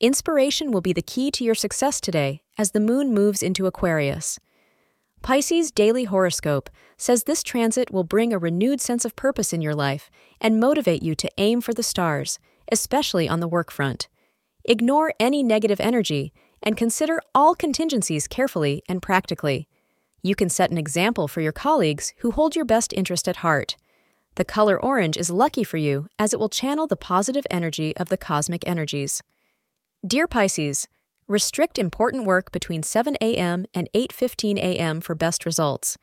Inspiration will be the key to your success today as the moon moves into Aquarius. Pisces' daily horoscope says this transit will bring a renewed sense of purpose in your life and motivate you to aim for the stars, especially on the work front. Ignore any negative energy and consider all contingencies carefully and practically. You can set an example for your colleagues who hold your best interest at heart. The color orange is lucky for you as it will channel the positive energy of the cosmic energies. Dear Pisces, restrict important work between 7 a.m. and 8:15 a.m. for best results.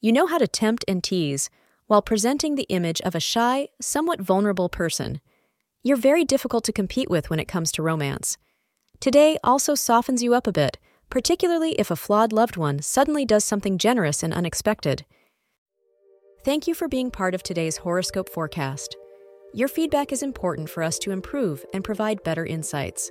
You know how to tempt and tease while presenting the image of a shy, somewhat vulnerable person. You're very difficult to compete with when it comes to romance. Today also softens you up a bit, particularly if a flawed loved one suddenly does something generous and unexpected. Thank you for being part of today's horoscope forecast. Your feedback is important for us to improve and provide better insights.